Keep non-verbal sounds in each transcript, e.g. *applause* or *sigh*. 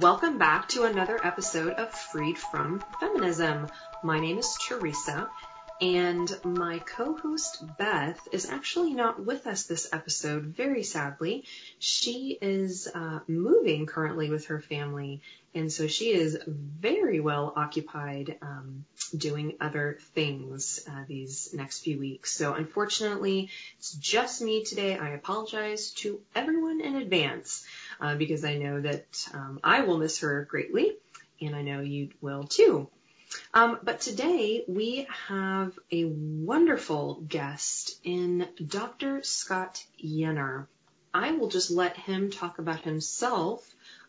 Welcome back to another episode of Freed from Feminism. My name is Teresa, and my co-host Beth is actually not with us this episode, very sadly. She is uh, moving currently with her family, and so she is very well occupied um, doing other things uh, these next few weeks. So unfortunately, it's just me today. I apologize to everyone in advance uh, because I know that um, I will miss her greatly, and I know you will too. Um, but today we have a wonderful guest in Dr. Scott Yenor. I will just let him talk about himself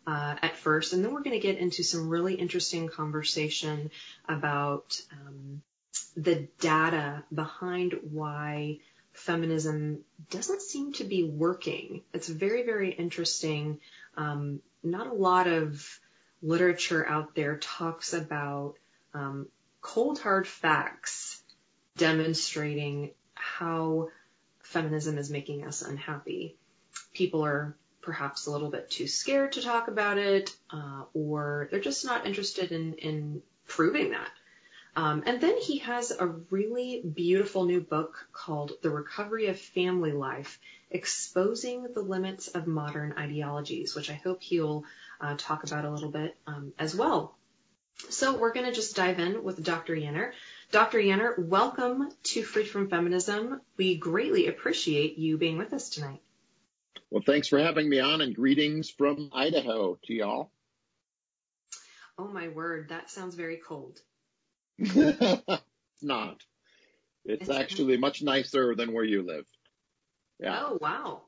uh, at first, and then we're going to get into some really interesting conversation about um, the data behind why feminism doesn't seem to be working. It's very, very interesting. Um, not a lot of literature out there talks about um, cold hard facts demonstrating how feminism is making us unhappy. People are perhaps a little bit too scared to talk about it, uh, or they're just not interested in, in proving that. Um, and then he has a really beautiful new book called The Recovery of Family Life Exposing the Limits of Modern Ideologies, which I hope he'll uh, talk about a little bit um, as well. So we're going to just dive in with Dr. Yenor. Dr. Yenor, welcome to Free from Feminism. We greatly appreciate you being with us tonight. Well, thanks for having me on and greetings from Idaho to y'all. Oh my word, that sounds very cold. It's *laughs* not. It's actually much nicer than where you live. Yeah. Oh wow.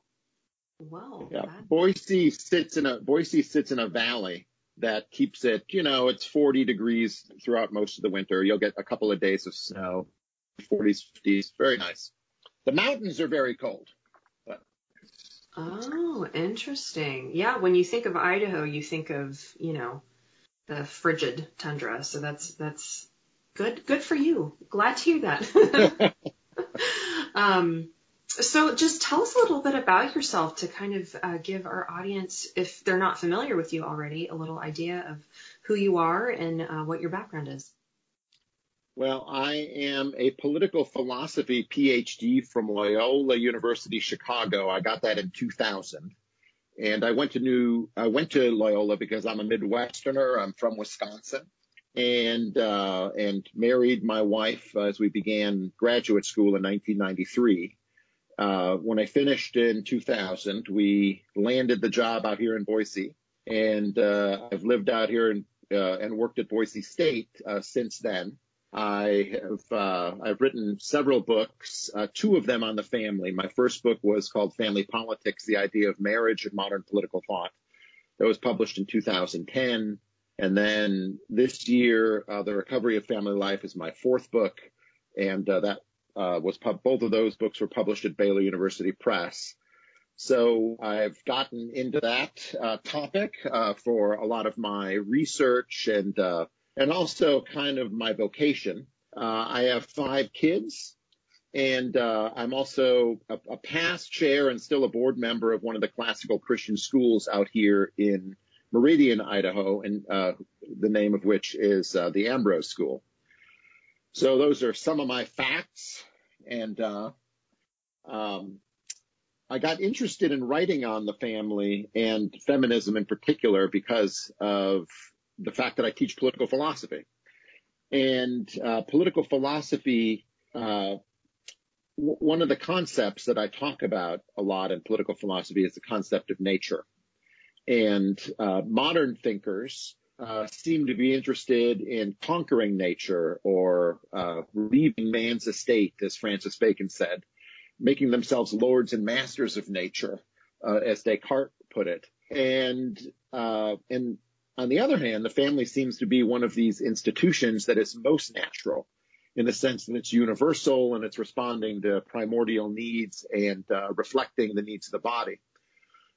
Wow. Yeah. Boise sits in a Boise sits in a valley that keeps it, you know, it's 40 degrees throughout most of the winter. You'll get a couple of days of snow, 40s, 50s, very nice. The mountains are very cold. But... Oh, interesting. Yeah, when you think of Idaho, you think of, you know, the frigid tundra. So that's that's good good for you. Glad to hear that. *laughs* um so just tell us a little bit about yourself to kind of uh, give our audience, if they're not familiar with you already, a little idea of who you are and uh, what your background is. Well, I am a political philosophy PhD from Loyola University Chicago. I got that in 2000. And I went to New, I went to Loyola because I'm a Midwesterner. I'm from Wisconsin and, uh, and married my wife as we began graduate school in 1993. Uh, when I finished in 2000, we landed the job out here in Boise, and uh, I've lived out here and, uh, and worked at Boise State uh, since then. I have uh, I've written several books, two of them on the family. My first book was called Family Politics: The Idea of Marriage and Modern Political Thought. That was published in 2010. And then this year, The Recovery of Family Life is my fourth book, and that uh, was pub- both of those books were published at Baylor University Press. So I've gotten into that uh, topic uh, for a lot of my research and uh, and also kind of my vocation. Uh, I have five kids, and uh, I'm also a, a, past chair and still a board member of one of the classical Christian schools out here in Meridian, Idaho, and the name of which is the Ambrose School. So those are some of my facts. And uh, um, I got interested in writing on the family and feminism in particular because of the fact that I teach political philosophy. And uh, political philosophy, uh, one of the concepts that I talk about a lot in political philosophy is the concept of nature. And uh, modern thinkers uh, seem to be interested in conquering nature or uh, relieving man's estate, as Francis Bacon said, making themselves lords and masters of nature, uh, as Descartes put it. And uh, and on the other hand, the family seems to be one of these institutions that is most natural in the sense that it's universal and it's responding to primordial needs and uh, reflecting the needs of the body.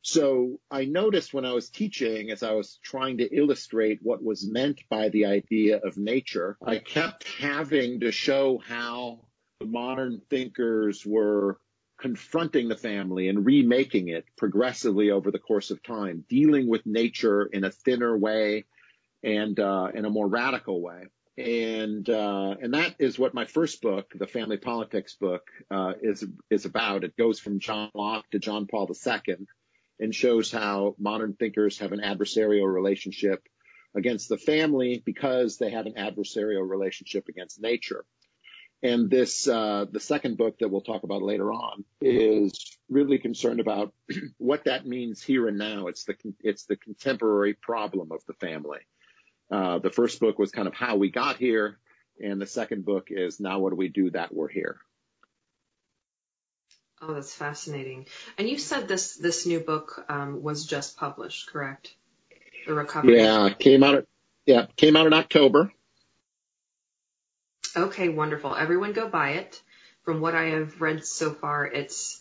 So I noticed when I was teaching, as I was trying to illustrate what was meant by the idea of nature, I kept having to show how the modern thinkers were confronting the family and remaking it progressively over the course of time, dealing with nature in a thinner way and uh, in a more radical way. And uh, and that is what my first book, the family politics book, uh, is is about. It goes from John Locke to John Paul II, and shows how modern thinkers have an adversarial relationship against the family because they have an adversarial relationship against nature. And this, uh, the second book that we'll talk about later on is really concerned about *clears throat* what that means here and now. It's the, it's the contemporary problem of the family. Uh, the first book was kind of how we got here. And the second book is now what do we do that we're here? Oh, that's fascinating. And you said this, this new book, um, was just published, correct? The recovery. Yeah, came out, yeah, came out in October. Okay, wonderful. Everyone go buy it. From what I have read so far, it's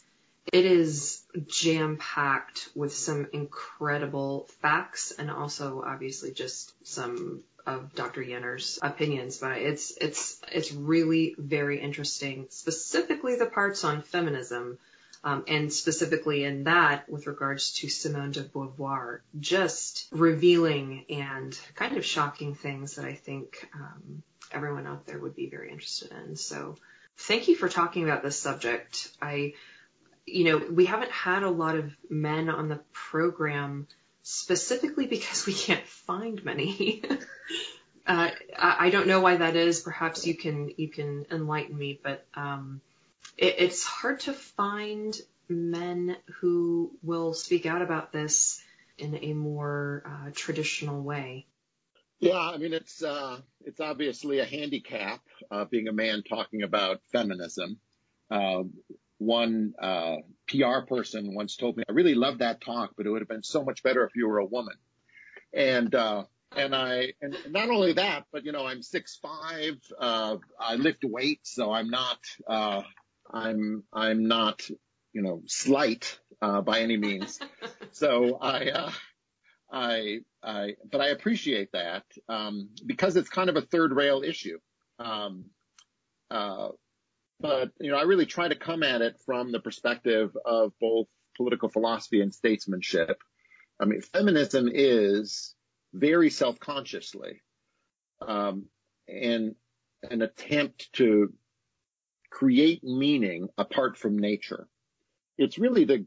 it is jam packed with some incredible facts and also obviously just some of Dr. Yenor's opinions, but it's it's it's really very interesting, specifically the parts on feminism, um, and specifically in that with regards to Simone de Beauvoir, just revealing and kind of shocking things that I think um, everyone out there would be very interested in. So thank you for talking about this subject. I, you know, we haven't had a lot of men on the program specifically because we can't find many. *laughs* uh, I don't know why that is. Perhaps you can you can enlighten me, but um, it, it's hard to find men who will speak out about this in a more uh, traditional way. Yeah, I mean it's uh, it's obviously a handicap uh, being a man talking about feminism. Uh, one uh, PR person once told me, "I really love that talk, but it would have been so much better if you were a woman." And uh, and I and not only that, but you know I'm six five. Uh, I lift weights, so I'm not I'm I'm not you know slight by any means. *laughs* so I I, I, but I appreciate that um, because it's kind of a third rail issue. Um, uh, but you know, I really try to come at it from the perspective of both political philosophy and statesmanship. I mean, feminism is very self-consciously um, and an attempt to create meaning apart from nature. It's really the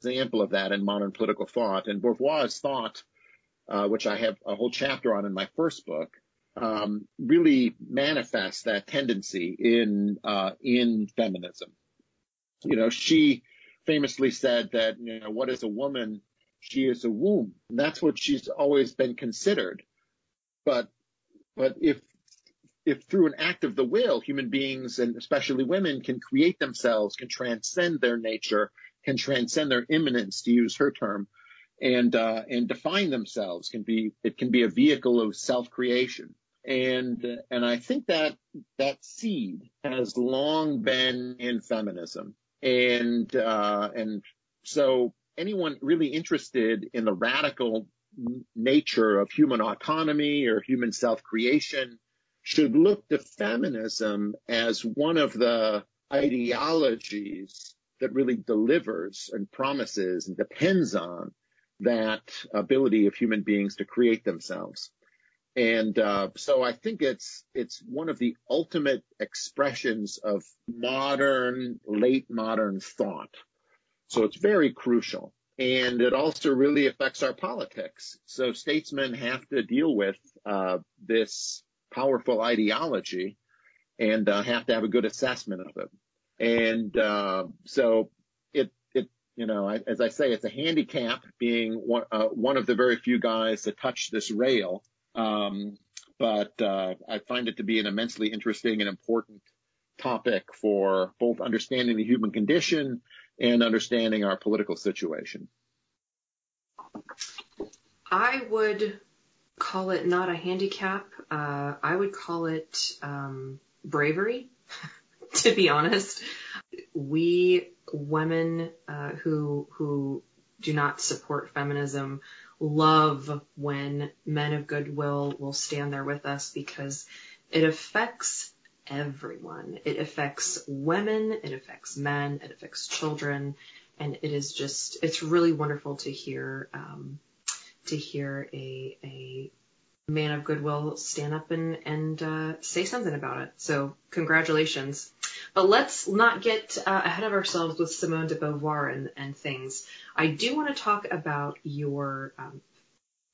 example of that in modern political thought. And Beauvoir's thought, uh, which I have a whole chapter on in my first book, um, really manifests that tendency in uh, in feminism. You know, she famously said that you know what is a woman? She is a womb. And that's what she's always been considered. But but if if through an act of the will, human beings and especially women can create themselves, can transcend their nature, can transcend their immanence, to use her term, and uh, and define themselves. Can be it can be a vehicle of self creation, and and I think that that seed has long been in feminism, and uh, and so anyone really interested in the radical nature of human autonomy or human self creation should look to feminism as one of the ideologies that really delivers and promises and depends on that ability of human beings to create themselves. And uh, so I think it's it's one of the ultimate expressions of modern, late modern thought. So it's very crucial. And it also really affects our politics. So statesmen have to deal with uh, this powerful ideology and uh, have to have a good assessment of it. And uh, so it, it, you know, as I say, it's a handicap being one, uh, one of the very few guys to touch this rail. Um, but uh, I find it to be an immensely interesting and important topic for both understanding the human condition and understanding our political situation. I would call it not a handicap. Uh, I would call it um, bravery. *laughs* to be honest. We women uh, who who do not support feminism love when men of goodwill will stand there with us because it affects everyone. It affects women, it affects men, it affects children, and it is just it's really wonderful to hear um, to hear a a man of goodwill stand up and and uh, say something about it. So congratulations. But let's not get uh, ahead of ourselves with Simone de Beauvoir and, and things. I do want to talk about your um,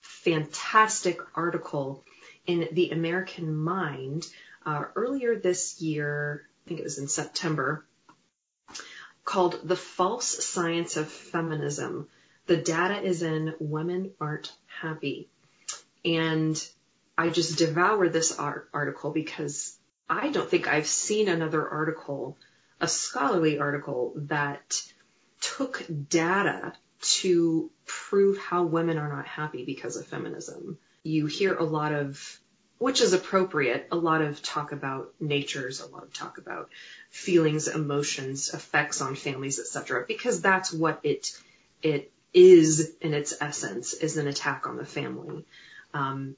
fantastic article in the American Mind uh, earlier this year. I think it was in September called The False Science of Feminism. The data is in Women Aren't Happy. And I just devoured this article because I don't think I've seen another article, a scholarly article that took data to prove how women are not happy because of feminism. You hear a lot of which is appropriate. A lot of talk about natures, a lot of talk about feelings, emotions, effects on families, etc. Because that's what it it is in its essence, is an attack on the family. Um,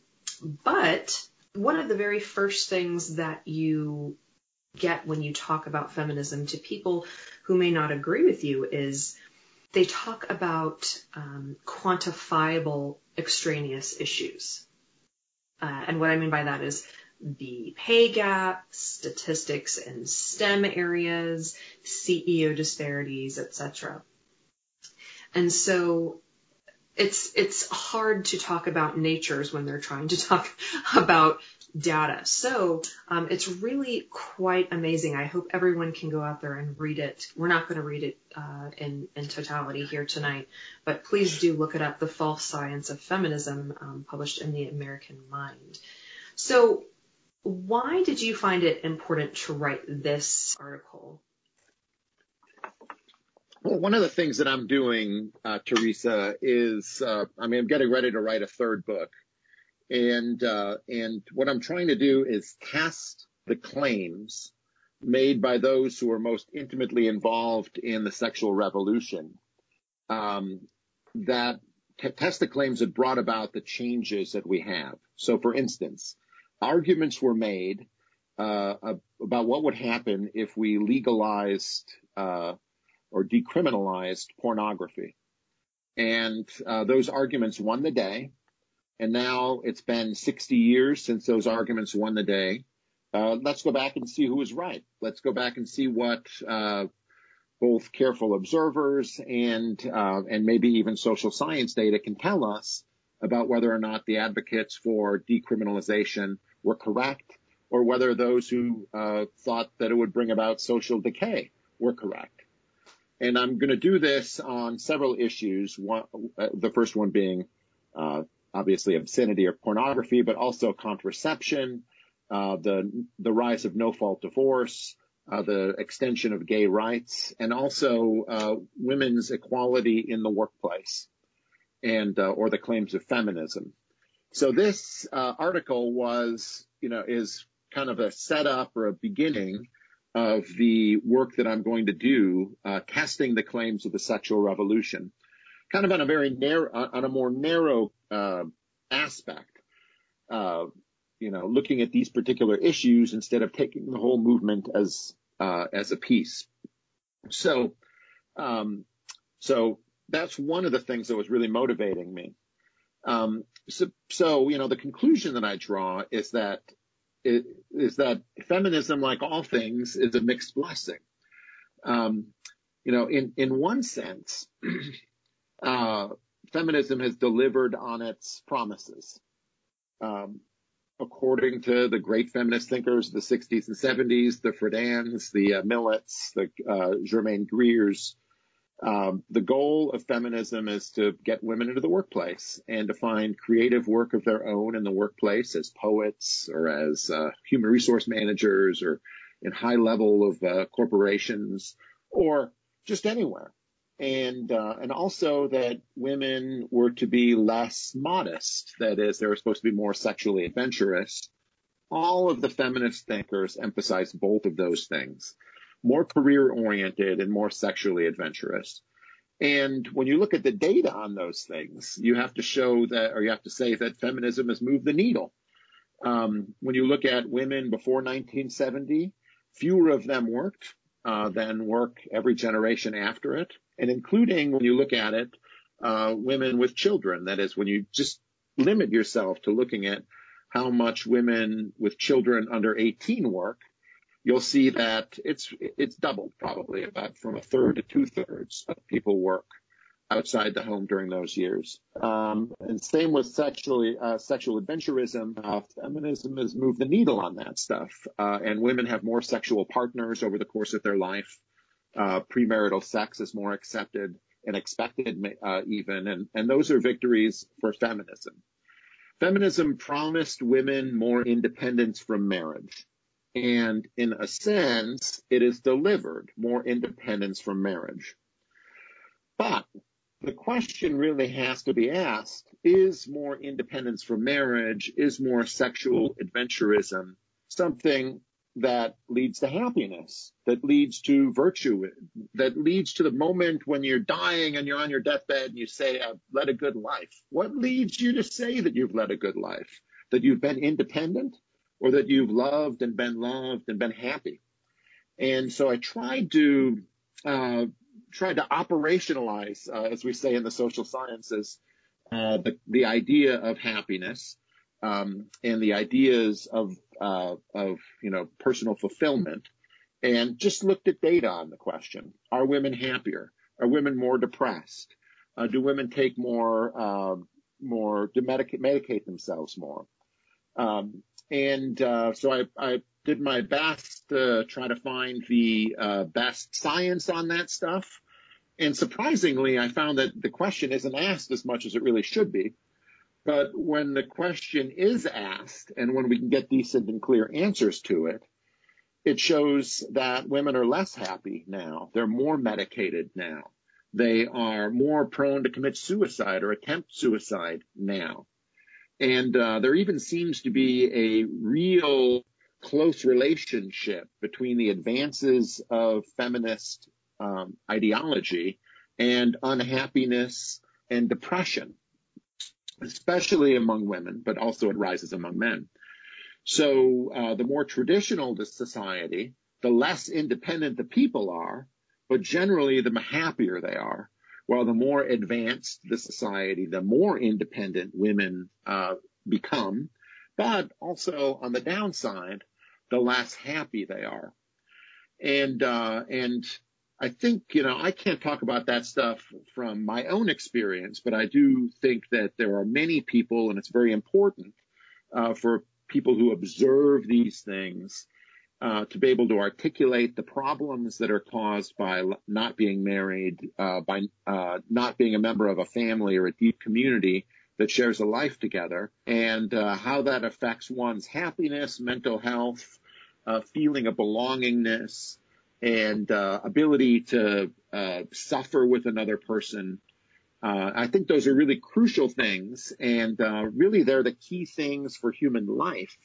but one of the very first things that you get when you talk about feminism to people who may not agree with you is they talk about um, quantifiable extraneous issues. Uh, and what I mean by that is the pay gap, statistics in STEM areas, CEO disparities, etc. And so it's it's hard to talk about natures when they're trying to talk *laughs* about data. So um, it's really quite amazing. I hope everyone can go out there and read it. We're not going to read it uh, in in totality here tonight, but please do look it up. The False Science of Feminism, um, published in the American Mind. So why did you find it important to write this article? Well, one of the things that I'm doing, uh, Teresa, is uh, I mean I'm getting ready to write a third book, and uh, and what I'm trying to do is test the claims made by those who are most intimately involved in the sexual revolution. Um, that t- test the claims that brought about the changes that we have. So, for instance, arguments were made uh, about what would happen if we legalized uh, or decriminalized pornography. And uh, those arguments won the day. And now it's been 60 years since those arguments won the day. Uh, let's go back and see who was right. Let's go back and see what uh, both careful observers and uh, and maybe even social science data can tell us about whether or not the advocates for decriminalization were correct, or whether those who uh, thought that it would bring about social decay were correct. And I'm going to do this on several issues. One, uh, the first one being uh, obviously obscenity or pornography, but also contraception, uh, the the rise of no fault divorce, uh, the extension of gay rights, and also uh, women's equality in the workplace, and uh, or the claims of feminism. So this article was, you know, is kind of a setup or a beginning of the work that I'm going to do, uh, testing the claims of the sexual revolution, kind of on a very narrow, on a more narrow uh, aspect. Uh, you know, looking at these particular issues instead of taking the whole movement as uh, as a piece. So, um, so that's one of the things that was really motivating me. Um, so, so, you know, the conclusion that I draw is that is that feminism, like all things, is a mixed blessing. Um, you know, in in one sense, *clears throat* uh, feminism has delivered on its promises. Um, according to the great feminist thinkers of the 60s and 70s, the Friedan's, the uh, Milletts, the uh, Germaine Greers, um, the goal of feminism is to get women into the workplace and to find creative work of their own in the workplace as poets or as uh, human resource managers or in high level of uh, corporations or just anywhere. And uh, and also that women were to be less modest. That is, they were supposed to be more sexually adventurous. All of the feminist thinkers emphasize both of those things more career oriented and more sexually adventurous. And when you look at the data on those things, you have to show that, or you have to say that feminism has moved the needle. Um, when you look at women before 1970, fewer of them worked uh, than work every generation after it, and including when you look at it, uh, women with children. That is, when you just limit yourself to looking at how much women with children under 18 work, you'll see that it's it's doubled probably about from a third to two thirds of people work outside the home during those years. Um, and same with sexually, uh, sexual adventurism. Uh, feminism has moved the needle on that stuff. Uh, and women have more sexual partners over the course of their life. Uh, premarital sex is more accepted and expected, uh, even. And, and those are victories for feminism. Feminism promised women more independence from marriage. And in a sense, it has delivered more independence from marriage. But the question really has to be asked, is more independence from marriage, is more sexual adventurism something that leads to happiness, that leads to virtue, that leads to the moment when you're dying and you're on your deathbed and you say, I've led a good life. What leads you to say that you've led a good life? That you've been independent or that you've loved and been loved and been happy? And so I tried to uh, tried to operationalize, uh, as we say in the social sciences, uh, the, the idea of happiness um, and the ideas of uh, of you know personal fulfillment, and just looked at data on the question: Are women happier? Are women more depressed? Uh, do women take more um, more to medicate, medicate themselves more? Um, and uh, so I, I did my best to try to find the uh, best science on that stuff. And surprisingly, I found that the question isn't asked as much as it really should be. But when the question is asked and when we can get decent and clear answers to it, it shows that women are less happy now. They're more medicated now. They are more prone to commit suicide or attempt suicide now. And uh, there even seems to be a real close relationship between the advances of feminist um, ideology and unhappiness and depression, especially among women, but also it rises among men. So uh, the more traditional the society, the less independent the people are, but generally the happier they are. While the more advanced the society, the more independent women uh, become, but also on the downside, the less happy they are. And uh, and I think, you know, I can't talk about that stuff from my own experience, but I do think that there are many people, and it's very important uh, for people who observe these things uh, to be able to articulate the problems that are caused by not being married, uh, by uh, not being a member of a family or a deep community that shares a life together, and uh, how that affects one's happiness, mental health, uh, feeling of belongingness, and uh, ability to suffer with another person. I think those are really crucial things, and really they're the key things for human life.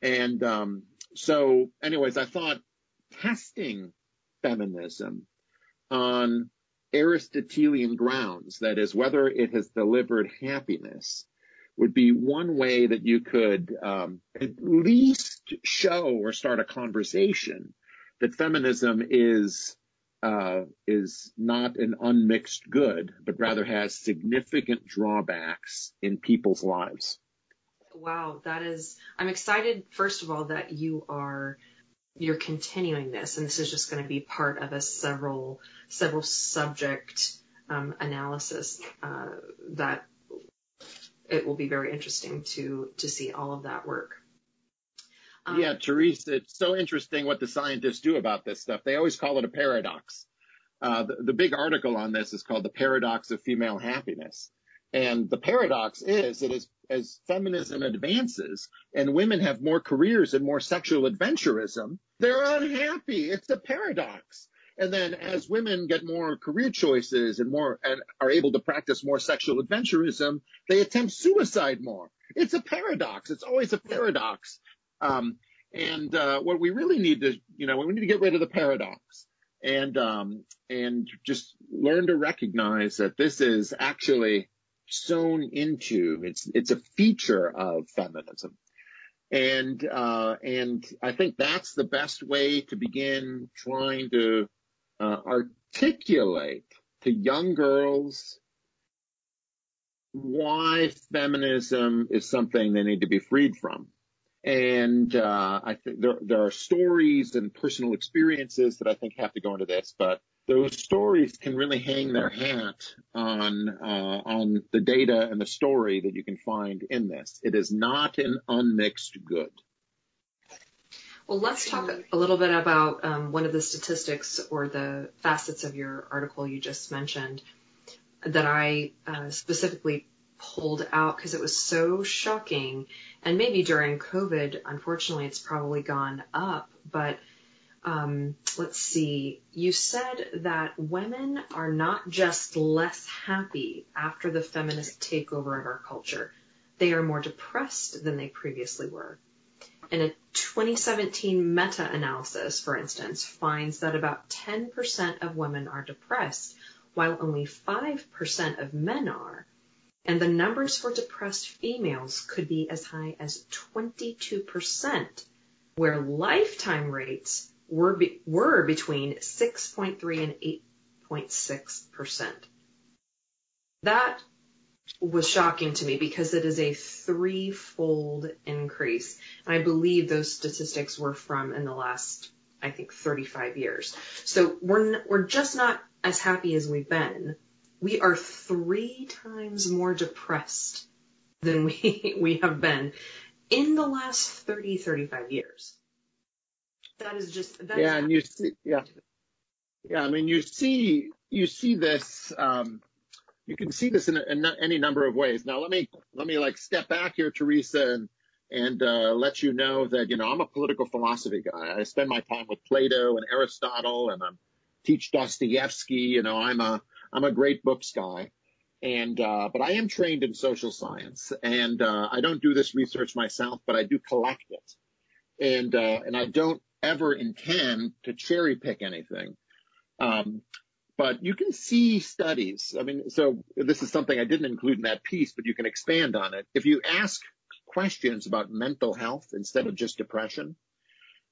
And um, so, anyways, I thought testing feminism on Aristotelian grounds, that is, whether it has delivered happiness, would be one way that you could um, at least show or start a conversation that feminism is uh, is not an unmixed good, but rather has significant drawbacks in people's lives. Wow, that is. I'm excited. First of all, that you are you're continuing this, and this is just going to be part of a several several subject um, analysis uh, that it will be very interesting to to see all of that work. Um, yeah, Teresa, it's so interesting what the scientists do about this stuff. They always call it a paradox. Uh, the, the big article on this is called The Paradox of Female Happiness. And the paradox is that as, as feminism advances and women have more careers and more sexual adventurism, they're unhappy. It's a paradox. And then as women get more career choices and more and are able to practice more sexual adventurism, they attempt suicide more. It's a paradox. It's always a paradox. Um, and uh, what we really need to, you know, we need to get rid of the paradox and um, and just learn to recognize that this is actually sewn into it's it's a feature of feminism. And, uh, and I think that's the best way to begin trying to uh, articulate to young girls why feminism is something they need to be freed from. And uh, I think there, there are stories and personal experiences that I think have to go into this, but those stories can really hang their hat on uh, on the data and the story that you can find in this. It is not an unmixed good. Well, let's talk a little bit about um, one of the statistics or the facets of your article you just mentioned that I uh, specifically pulled out because it was so shocking. And maybe during COVID, unfortunately, it's probably gone up. But um, let's see, you said that women are not just less happy after the feminist takeover of our culture, they are more depressed than they previously were. And a 2017 meta-analysis, for instance, finds that about 10% of women are depressed, while only 5% of men are. And the numbers for depressed females could be as high as 22%, where lifetime rates were, be, were between 6.3 and 8.6%. That was shocking to me because it is a threefold increase. And I believe those statistics were from in the last, I think, 35 years. So we're, we're just not as happy as we've been. We are three times more depressed than we, *laughs* we have been in the last 30, 35 years. That is just, that yeah, and you see, yeah. Yeah, I mean, you see, you see this, um, you can see this in, in, any number of ways. Now let me let me like step back here, Teresa, and and uh, let you know that you know I'm a political philosophy guy. I spend my time with Plato and Aristotle, and I teach Dostoevsky. You know, I'm a I'm a great books guy, and uh, but I am trained in social science, and uh, I don't do this research myself, but I do collect it, and uh, and I don't ever intend to cherry pick anything. Um, but you can see studies. I mean, so this is something I didn't include in that piece, but you can expand on it. If you ask questions about mental health instead of just depression,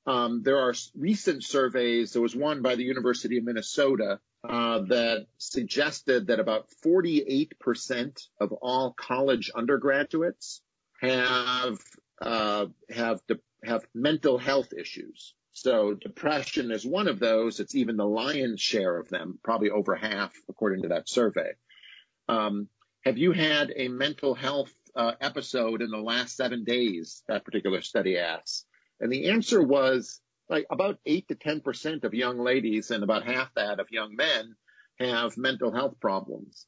um, there are recent surveys. There was one by the University of Minnesota uh, that suggested that about 48% of all college undergraduates have uh, have have mental health issues. So depression is one of those. It's even the lion's share of them, probably over half, according to that survey. Um, have you had a mental health uh, episode in the last seven days? That particular study asks. And the answer was like about eight to 10% of young ladies and about half that of young men have mental health problems.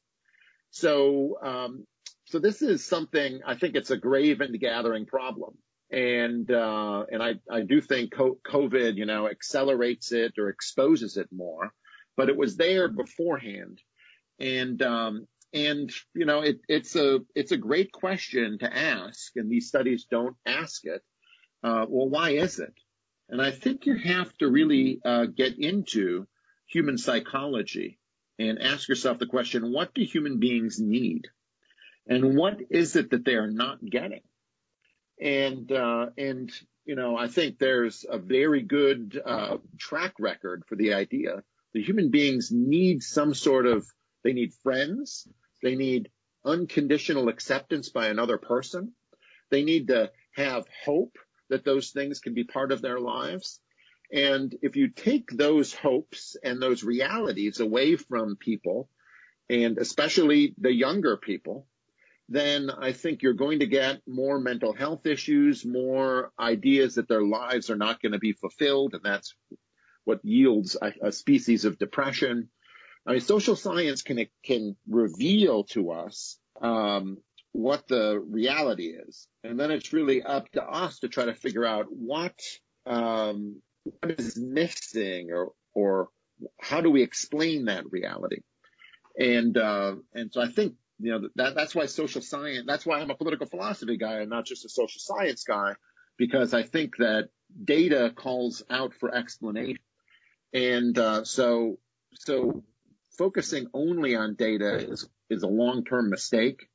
So, um, so this is something I think it's a grave and gathering problem and uh, and I I do think COVID you know accelerates it or exposes it more, but it was there beforehand, and um, and you know it, it's a it's a great question to ask, and these studies don't ask it. Uh, well, why is it? And I think you have to really uh, get into human psychology and ask yourself the question: What do human beings need, and what is it that they are not getting? And, uh, and, you know, I think there's a very good, uh, track record for the idea that human beings need some sort of, they need friends. They need unconditional acceptance by another person. They need to have hope that those things can be part of their lives. And if you take those hopes and those realities away from people, and especially the younger people, then I think you're going to get more mental health issues, more ideas that their lives are not going to be fulfilled, and that's what yields a, a species of depression. I mean, social science can can reveal to us um, what the reality is, and then it's really up to us to try to figure out what um, what is missing, or or how do we explain that reality. And uh, and so I think you know, that, that's why social science, that's why I'm a political philosophy guy and not just a social science guy, because I think that data calls out for explanation. And, uh, so, so focusing only on data is, is a long-term mistake.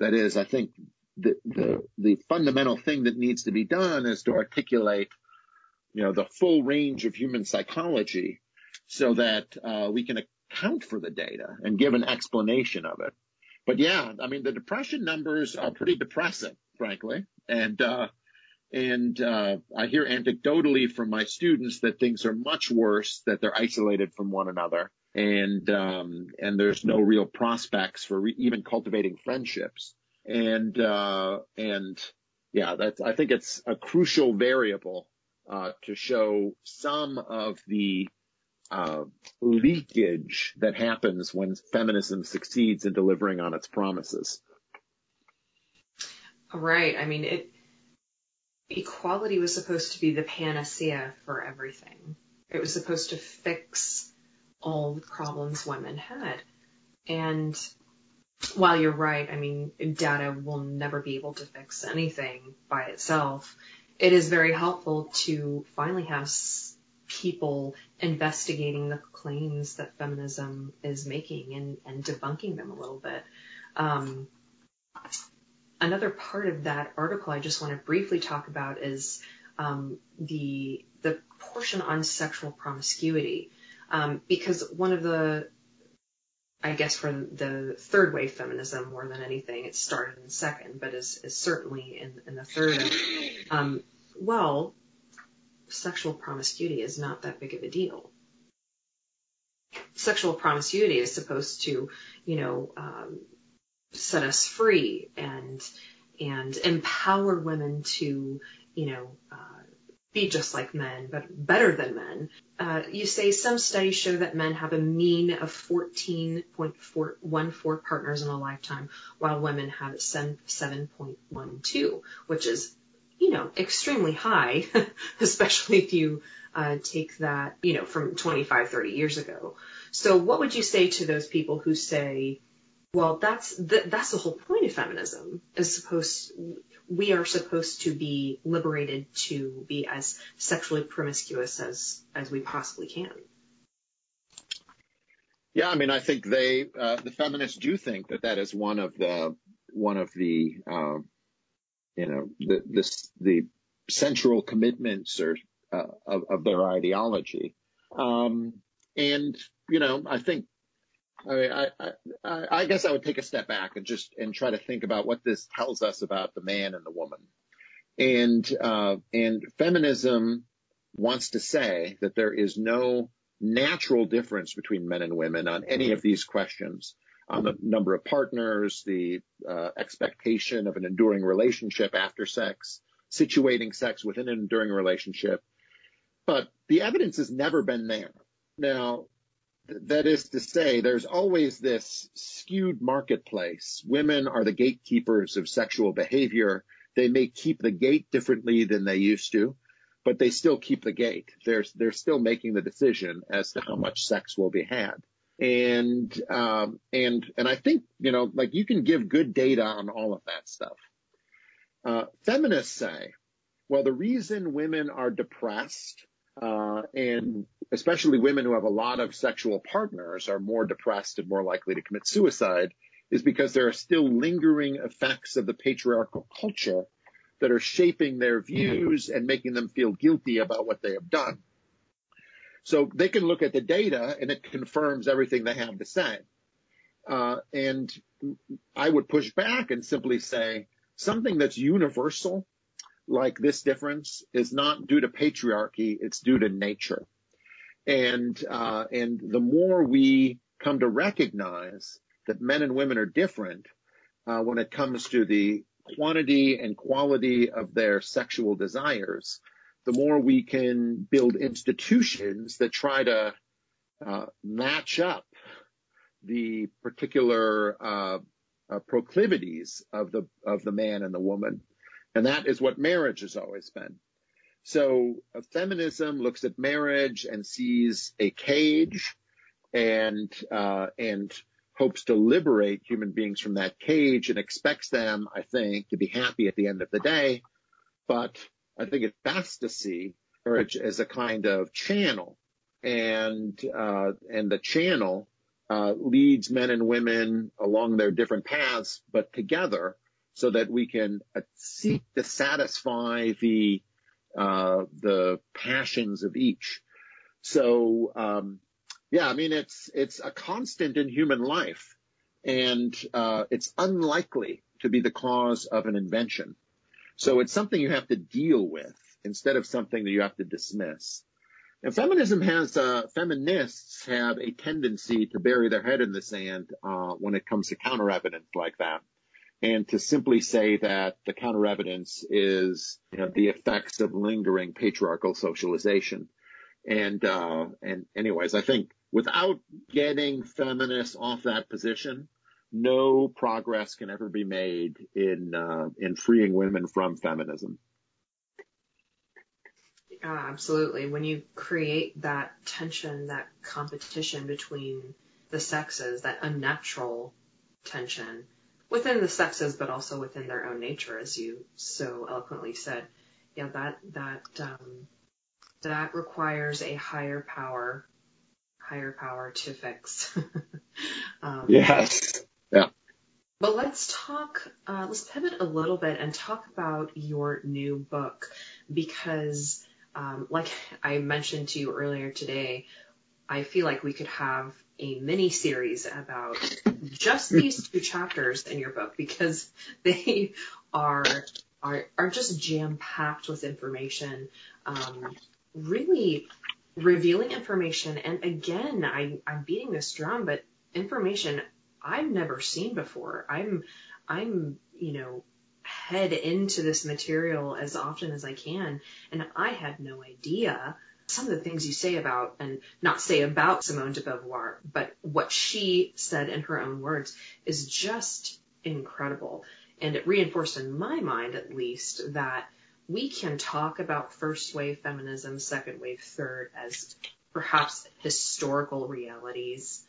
That is, I think the, the, the fundamental thing that needs to be done is to articulate, you know, the full range of human psychology so that uh, we can account for the data and give an explanation of it. But yeah, I mean, the depression numbers are pretty depressing, frankly. And, uh, and, uh, I hear anecdotally from my students that things are much worse, that they're isolated from one another and, um, and there's no real prospects for re- even cultivating friendships. And, uh, and yeah, that's, I think it's a crucial variable, uh, to show some of the, uh, leakage that happens when feminism succeeds in delivering on its promises. Right. I mean, it, equality was supposed to be the panacea for everything. It was supposed to fix all the problems women had. And while you're right, I mean, data will never be able to fix anything by itself. It is very helpful to finally have people investigating the claims that feminism is making and, and debunking them a little bit. Um, another part of that article I just want to briefly talk about is um, the the portion on sexual promiscuity, um, because one of the I guess for the third wave feminism more than anything, it started in the second, but is, is certainly in, in the third. Um, well, sexual promiscuity is not that big of a deal. Sexual promiscuity is supposed to, you know, um, set us free and and empower women to, you know, uh, be just like men, but better than men. Uh, you say some studies show that men have a mean of 14.14 partners in a lifetime, while women have 7.12, which is, you know, extremely high, *laughs* especially if you uh, take that, you know, from 25, 30 years ago. So what would you say to those people who say, well, that's the, that's the whole point of feminism is supposed we are supposed to be liberated to be as sexually promiscuous as as we possibly can. Yeah, I mean, I think they uh, the feminists do think that that is one of the one of the uh, you know the the, the central commitments or uh, of, of, their ideology. Um, and you know, I think I, I, I, I guess I would take a step back and just and try to think about what this tells us about the man and the woman. And uh, and feminism wants to say that there is no natural difference between men and women on any of these questions, on the number of partners, the uh, expectation of an enduring relationship after sex, situating sex within an enduring relationship. But the evidence has never been there. Now, that is to say, there's always this skewed marketplace. Women are the gatekeepers of sexual behavior. They may keep the gate differently than they used to, but they still keep the gate. They're, they're still making the decision as to how much sex will be had. And, um, and, and I think, you know, like you can give good data on all of that stuff. Uh, feminists say, well, the reason women are depressed uh, and especially women who have a lot of sexual partners are more depressed and more likely to commit suicide is because there are still lingering effects of the patriarchal culture that are shaping their views and making them feel guilty about what they have done. So they can look at the data and it confirms everything they have to say. Uh, and I would push back and simply say something that's universal like this difference is not due to patriarchy, it's due to nature. And, uh, and the more we come to recognize that men and women are different, uh, when it comes to the quantity and quality of their sexual desires, the more we can build institutions that try to uh, match up the particular uh, uh, proclivities of the of the man and the woman and that is what marriage has always been. So uh, feminism looks at marriage and sees a cage and, uh, and hopes to liberate human beings from that cage and expects them, I think, to be happy at the end of the day. But I think it's see marriage as a kind of channel and, uh, and the channel, uh, leads men and women along their different paths, but together so that we can uh, seek to satisfy the uh, the passions of each. So um, yeah, I mean it's it's a constant in human life, and uh, it's unlikely to be the cause of an invention. So it's something you have to deal with instead of something that you have to dismiss. And feminism has, uh, feminists have a tendency to bury their head in the sand, uh, when it comes to counter evidence like that. And to simply say that the counter evidence is, you know, the effects of lingering patriarchal socialization. And, uh, and anyways, I think without getting feminists off that position, no progress can ever be made in, uh, in freeing women from feminism. Uh, absolutely. When you create that tension, that competition between the sexes, that unnatural tension within the sexes, but also within their own nature, as you so eloquently said, yeah, that that um, that requires a higher power, higher power to fix. *laughs* um, yes. Yeah. But let's talk, uh, let's pivot a little bit and talk about your new book because um, like I mentioned to you earlier today, I feel like we could have a mini series about just *laughs* these two chapters in your book because *laughs* they are are are just jam packed with information, um, really revealing information. And again, I I'm beating this drum, but information I've never seen before. I'm I'm you know head into this material as often as I can. And I had no idea some of the things you say about, and not say about Simone de Beauvoir, but what she said in her own words is just incredible. And it reinforced in my mind, at least, that we can talk about first wave feminism, second wave, third as perhaps historical realities.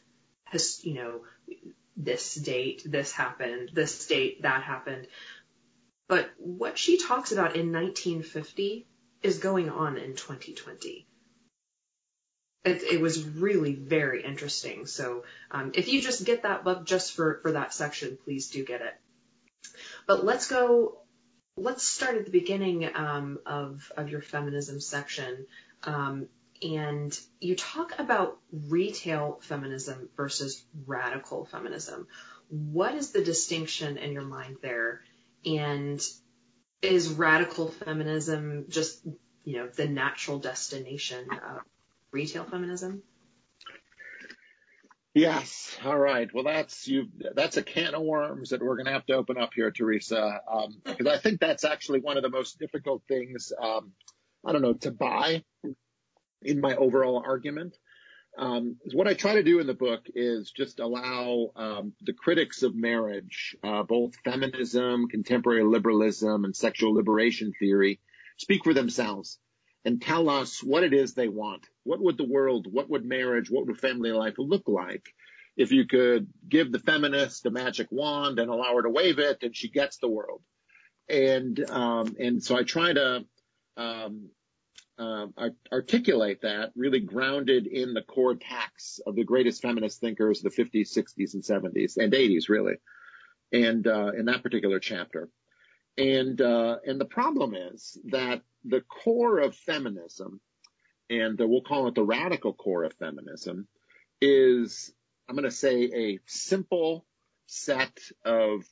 His, you know, this date, this happened, this date, that happened. But what she talks about in 1950 is going on in 2020. It, it was really very interesting. So um, if you just get that book just for, for that section, please do get it. But let's go. Let's start at the beginning um, of of your feminism section, um, and you talk about retail feminism versus radical feminism. What is the distinction in your mind there? And is radical feminism just, you know, the natural destination of retail feminism? Yes. All right. Well, that's you. That's a can of worms that we're going to have to open up here, Teresa, um, because I think that's actually one of the most difficult things. Um, I don't know to buy in my overall argument. Um, what I try to do in the book is just allow um, the critics of marriage, uh, both feminism, contemporary liberalism, and sexual liberation theory, speak for themselves and tell us what it is they want. What would the world, what would marriage, what would family life look like if you could give the feminist a magic wand and allow her to wave it and she gets the world? And um, and so I try to um, articulate that really grounded in the core texts of the greatest feminist thinkers of the 50s, 60s, and 70s and 80s, really, and uh, in that particular chapter. And uh, and the problem is that the core of feminism, and we'll call it the radical core of feminism, is I'm going to say a simple set of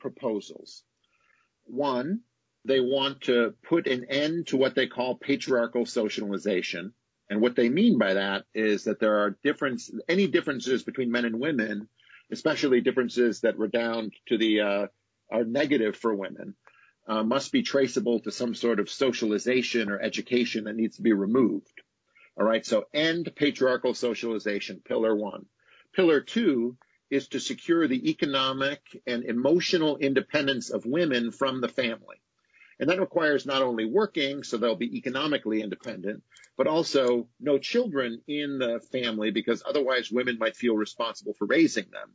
proposals. One, they want to put an end to what they call patriarchal socialization. And what they mean by that is that there are any differences between men and women, especially differences that redound to the, uh, are negative for women, uh, must be traceable to some sort of socialization or education that needs to be removed. All right. So end patriarchal socialization, pillar one. Pillar two is to secure the economic and emotional independence of women from the family. And that requires not only working, so they'll be economically independent, but also no children in the family because otherwise women might feel responsible for raising them.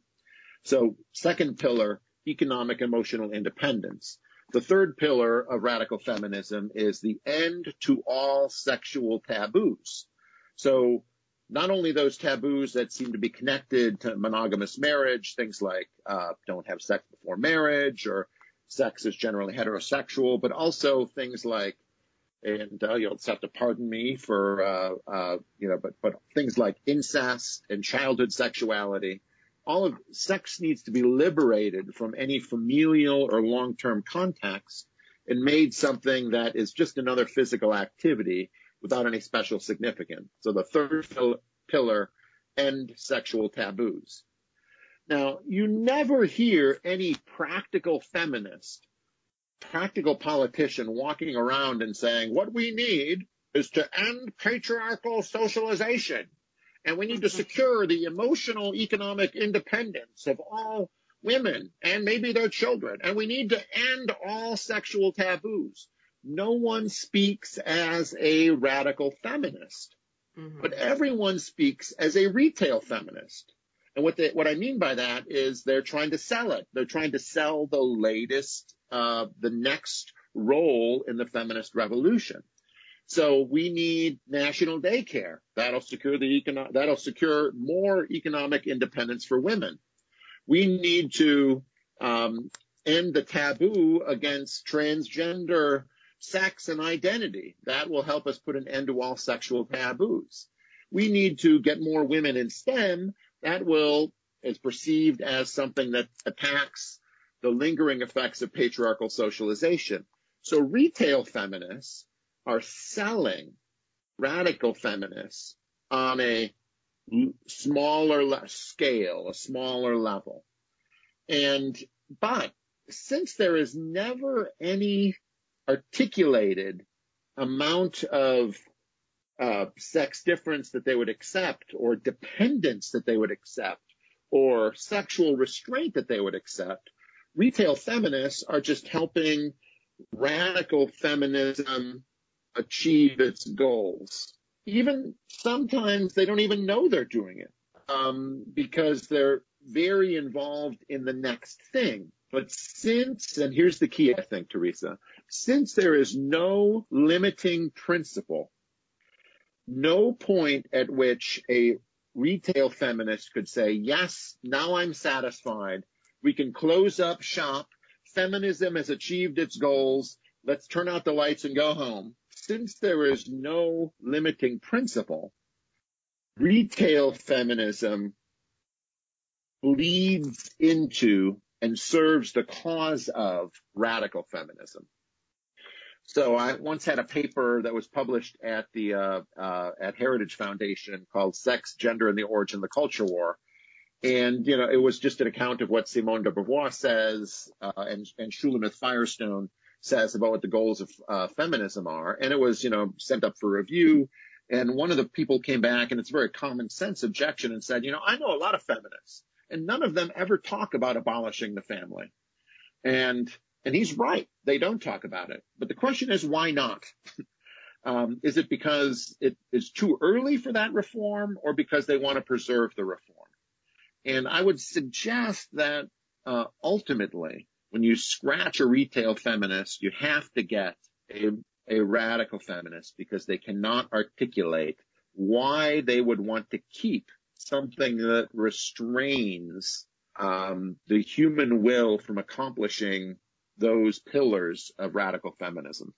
So second pillar, economic emotional independence. The third pillar of radical feminism is the end to all sexual taboos. So not only those taboos that seem to be connected to monogamous marriage, things like uh, don't have sex before marriage or sex is generally heterosexual, but also things like, and uh, you'll have to pardon me for, uh, uh, you know, but but things like incest and childhood sexuality. All of sex needs to be liberated from any familial or long-term context and made something that is just another physical activity without any special significance. So the third pillar, end sexual taboos. Now, you never hear any practical feminist, practical politician walking around and saying, what we need is to end patriarchal socialization. And we need to mm-hmm. secure the emotional economic independence of all women and maybe their children. And we need to end all sexual taboos. No one speaks as a radical feminist, mm-hmm. but everyone speaks as a retail feminist. And what they, what I mean by that is they're trying to sell it. They're trying to sell the latest, uh, the next role in the feminist revolution. So we need national daycare. That'll secure the econo- that'll secure more economic independence for women. We need to um, end the taboo against transgender sex and identity. That will help us put an end to all sexual taboos. We need to get more women in STEM that will is perceived as something that attacks the lingering effects of patriarchal socialization. So retail feminists are selling radical feminists on a smaller scale, a smaller level. And, but since there is never any articulated amount of uh, sex difference that they would accept or dependence that they would accept or sexual restraint that they would accept. Retail feminists are just helping radical feminism achieve its goals. Even sometimes they don't even know they're doing it um, because they're very involved in the next thing. But since, and here's the key, I think, Teresa, since there is no limiting principle no point at which a retail feminist could say, yes, now I'm satisfied. We can close up shop. Feminism has achieved its goals. Let's turn out the lights and go home. Since there is no limiting principle, retail feminism bleeds into and serves the cause of radical feminism. So I once had a paper that was published at the uh, uh, at Heritage Foundation called "Sex, Gender, and the Origin of the Culture War," and you know it was just an account of what Simone de Beauvoir says uh, and and Shulamith Firestone says about what the goals of uh, feminism are, and it was you know sent up for review. And one of the people came back, and it's a very common sense objection, and said, you know, I know a lot of feminists, and none of them ever talk about abolishing the family. And and he's right. They don't talk about it. But the question is, why not? um, is it because it is too early for that reform or because they want to preserve the reform? And I would suggest that uh, ultimately, when you scratch a retail feminist, you have to get a, a radical feminist because they cannot articulate why they would want to keep something that restrains um, the human will from accomplishing those pillars of radical feminism.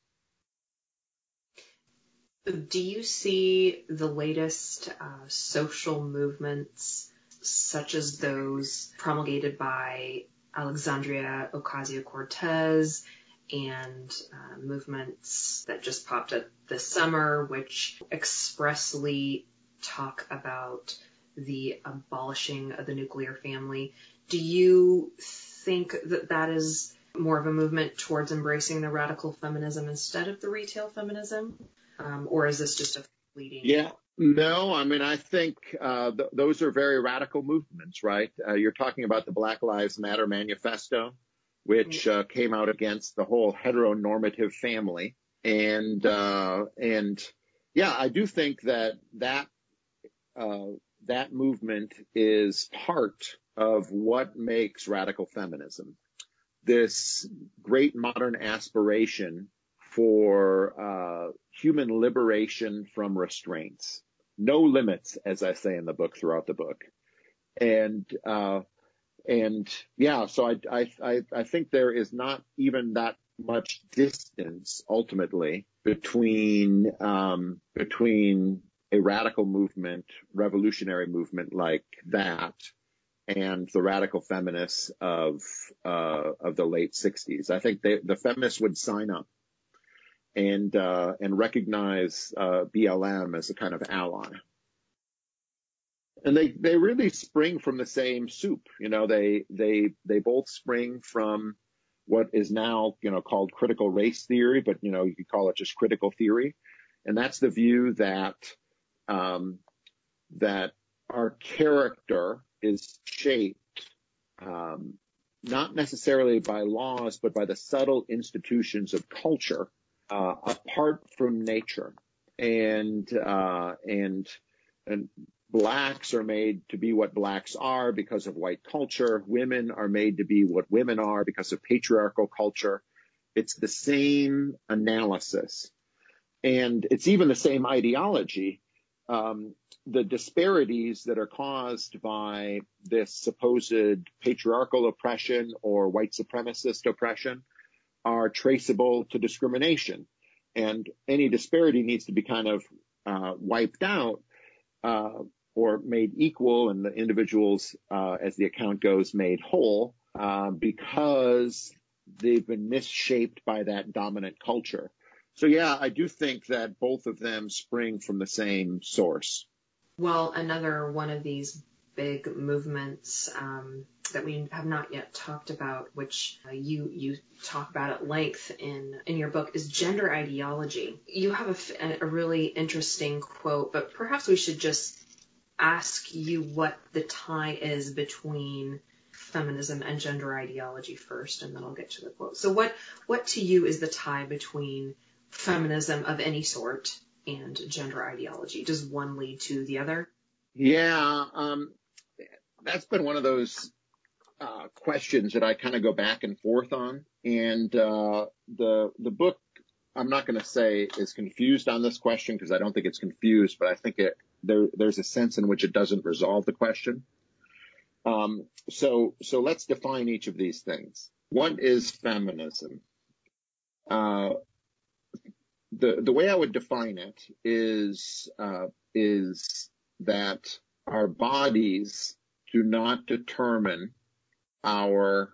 Do you see the latest uh, social movements, such as those promulgated by Alexandria Ocasio Cortez and uh, movements that just popped up this summer, which expressly talk about the abolishing of the nuclear family? Do you think that that is more of a movement towards embracing the radical feminism instead of the retail feminism? Um, or is this just a fleeting? Yeah. No, I mean, I think uh, th- those are very radical movements, right? Uh, you're talking about the Black Lives Matter manifesto, which mm-hmm. uh, came out against the whole heteronormative family, and uh, and yeah, I do think that that uh, that movement is part of what makes radical feminism this great modern aspiration for uh, human liberation from restraints. No limits, as I say in the book throughout the book. And uh, and yeah, so I, I, I, think there is not even that much distance ultimately between, um, between a radical movement, revolutionary movement like that and the radical feminists of, uh, of the late sixties. I think they, the feminists would sign up and, uh, and recognize, uh, BLM as a kind of ally and they they really spring from the same soup. You know, they they they both spring from what is now you know called critical race theory, but you know you could call it just critical theory, and that's the view that um, that our character is shaped um, not necessarily by laws, but by the subtle institutions of culture uh, apart from nature, and uh, and and blacks are made to be what blacks are because of white culture. Women are made to be what women are because of patriarchal culture. It's the same analysis. And it's even the same ideology. Um, the disparities that are caused by this supposed patriarchal oppression or white supremacist oppression are traceable to discrimination. And any disparity needs to be kind of uh, wiped out uh, or made equal and the individuals, uh, as the account goes, made whole, uh, because they've been misshaped by that dominant culture. So yeah, I do think that both of them spring from the same source. Well, another one of these big movements um, that we have not yet talked about, which uh, you you talk about at length in in your book, is gender ideology. You have a, a really interesting quote, but perhaps we should just ask you what the tie is between feminism and gender ideology first, and then I'll get to the quote. So, what what to you is the tie between feminism of any sort and gender ideology? Does one lead to the other? Yeah, um, that's been one of those uh, questions that I kind of go back and forth on, and uh, the the book I'm not going to say is confused on this question because I don't think it's confused, but I think it there, there's a sense in which it doesn't resolve the question. Um, so, so let's define each of these things. What is feminism? Uh, the the way I would define it is uh, is that our bodies do not determine our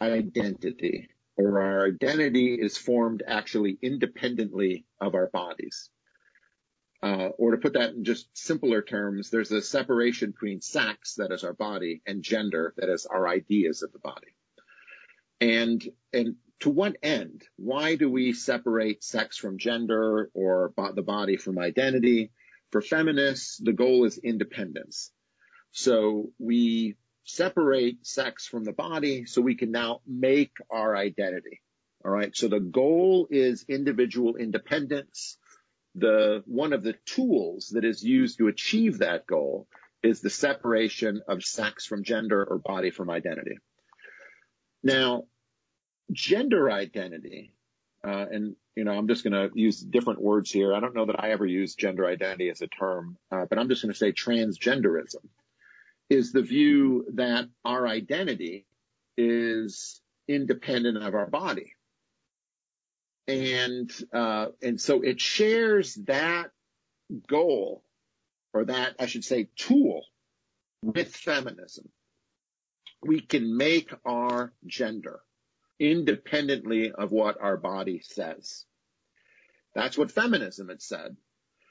identity, or our identity is formed actually independently of our bodies. Uh, or to put that in just simpler terms, there's a separation between sex, that is our body, and gender, that is our ideas of the body. And, and to what end? Why do we separate sex from gender or the body from identity? For feminists, the goal is independence. So we separate sex from the body so we can now make our identity. All right. So the goal is individual independence the one of the tools that is used to achieve that goal is the separation of sex from gender or body from identity. Now, gender identity, uh, and you know, I'm just going to use different words here. I don't know that I ever use gender identity as a term, uh, but I'm just going to say transgenderism is the view that our identity is independent of our body and uh, and so it shares that goal or that I should say tool with feminism. We can make our gender independently of what our body says. That's what feminism had said.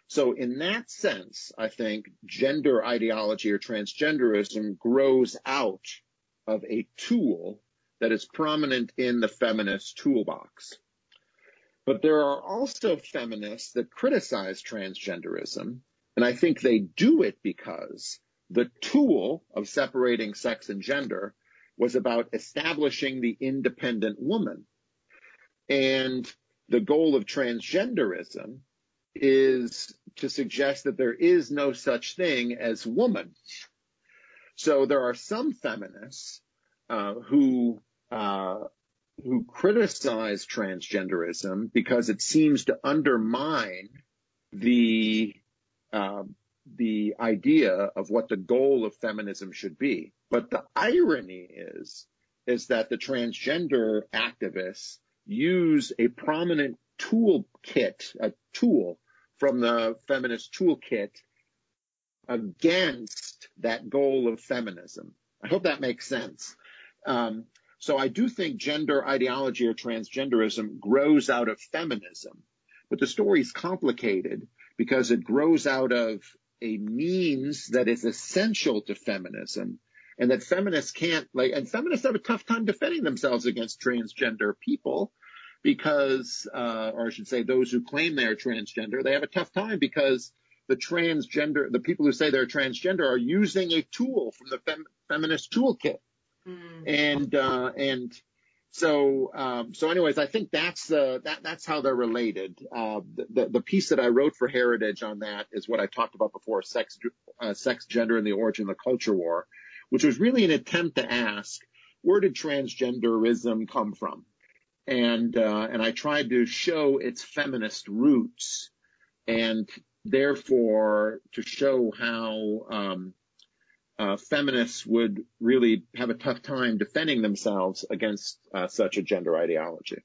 So in that sense, I think gender ideology or transgenderism grows out of a tool that is prominent in the feminist toolbox. But there are also feminists that criticize transgenderism, and I think they do it because the tool of separating sex and gender was about establishing the independent woman. And the goal of transgenderism is to suggest that there is no such thing as woman. So there are some feminists uh, who uh, who criticize transgenderism because it seems to undermine the uh, the idea of what the goal of feminism should be. But the irony is, is that the transgender activists use a prominent toolkit, a tool from the feminist toolkit against that goal of feminism. I hope that makes sense. Um, so I do think gender ideology or transgenderism grows out of feminism, but the story is complicated because it grows out of a means that is essential to feminism and that feminists can't like, and feminists have a tough time defending themselves against transgender people because, uh, or I should say those who claim they are transgender, they have a tough time because the transgender, the people who say they're transgender are using a tool from the fem, feminist toolkit. Mm. And, uh, and so, um, so anyways, I think that's the, that, that's how they're related. Uh, the, the piece that I wrote for Heritage on that is what I talked about before, sex, uh, sex, gender, and the origin of the culture war, which was really an attempt to ask, where did transgenderism come from? And, uh, and I tried to show its feminist roots and therefore to show how um, uh, feminists would really have a tough time defending themselves against uh, such a gender ideology.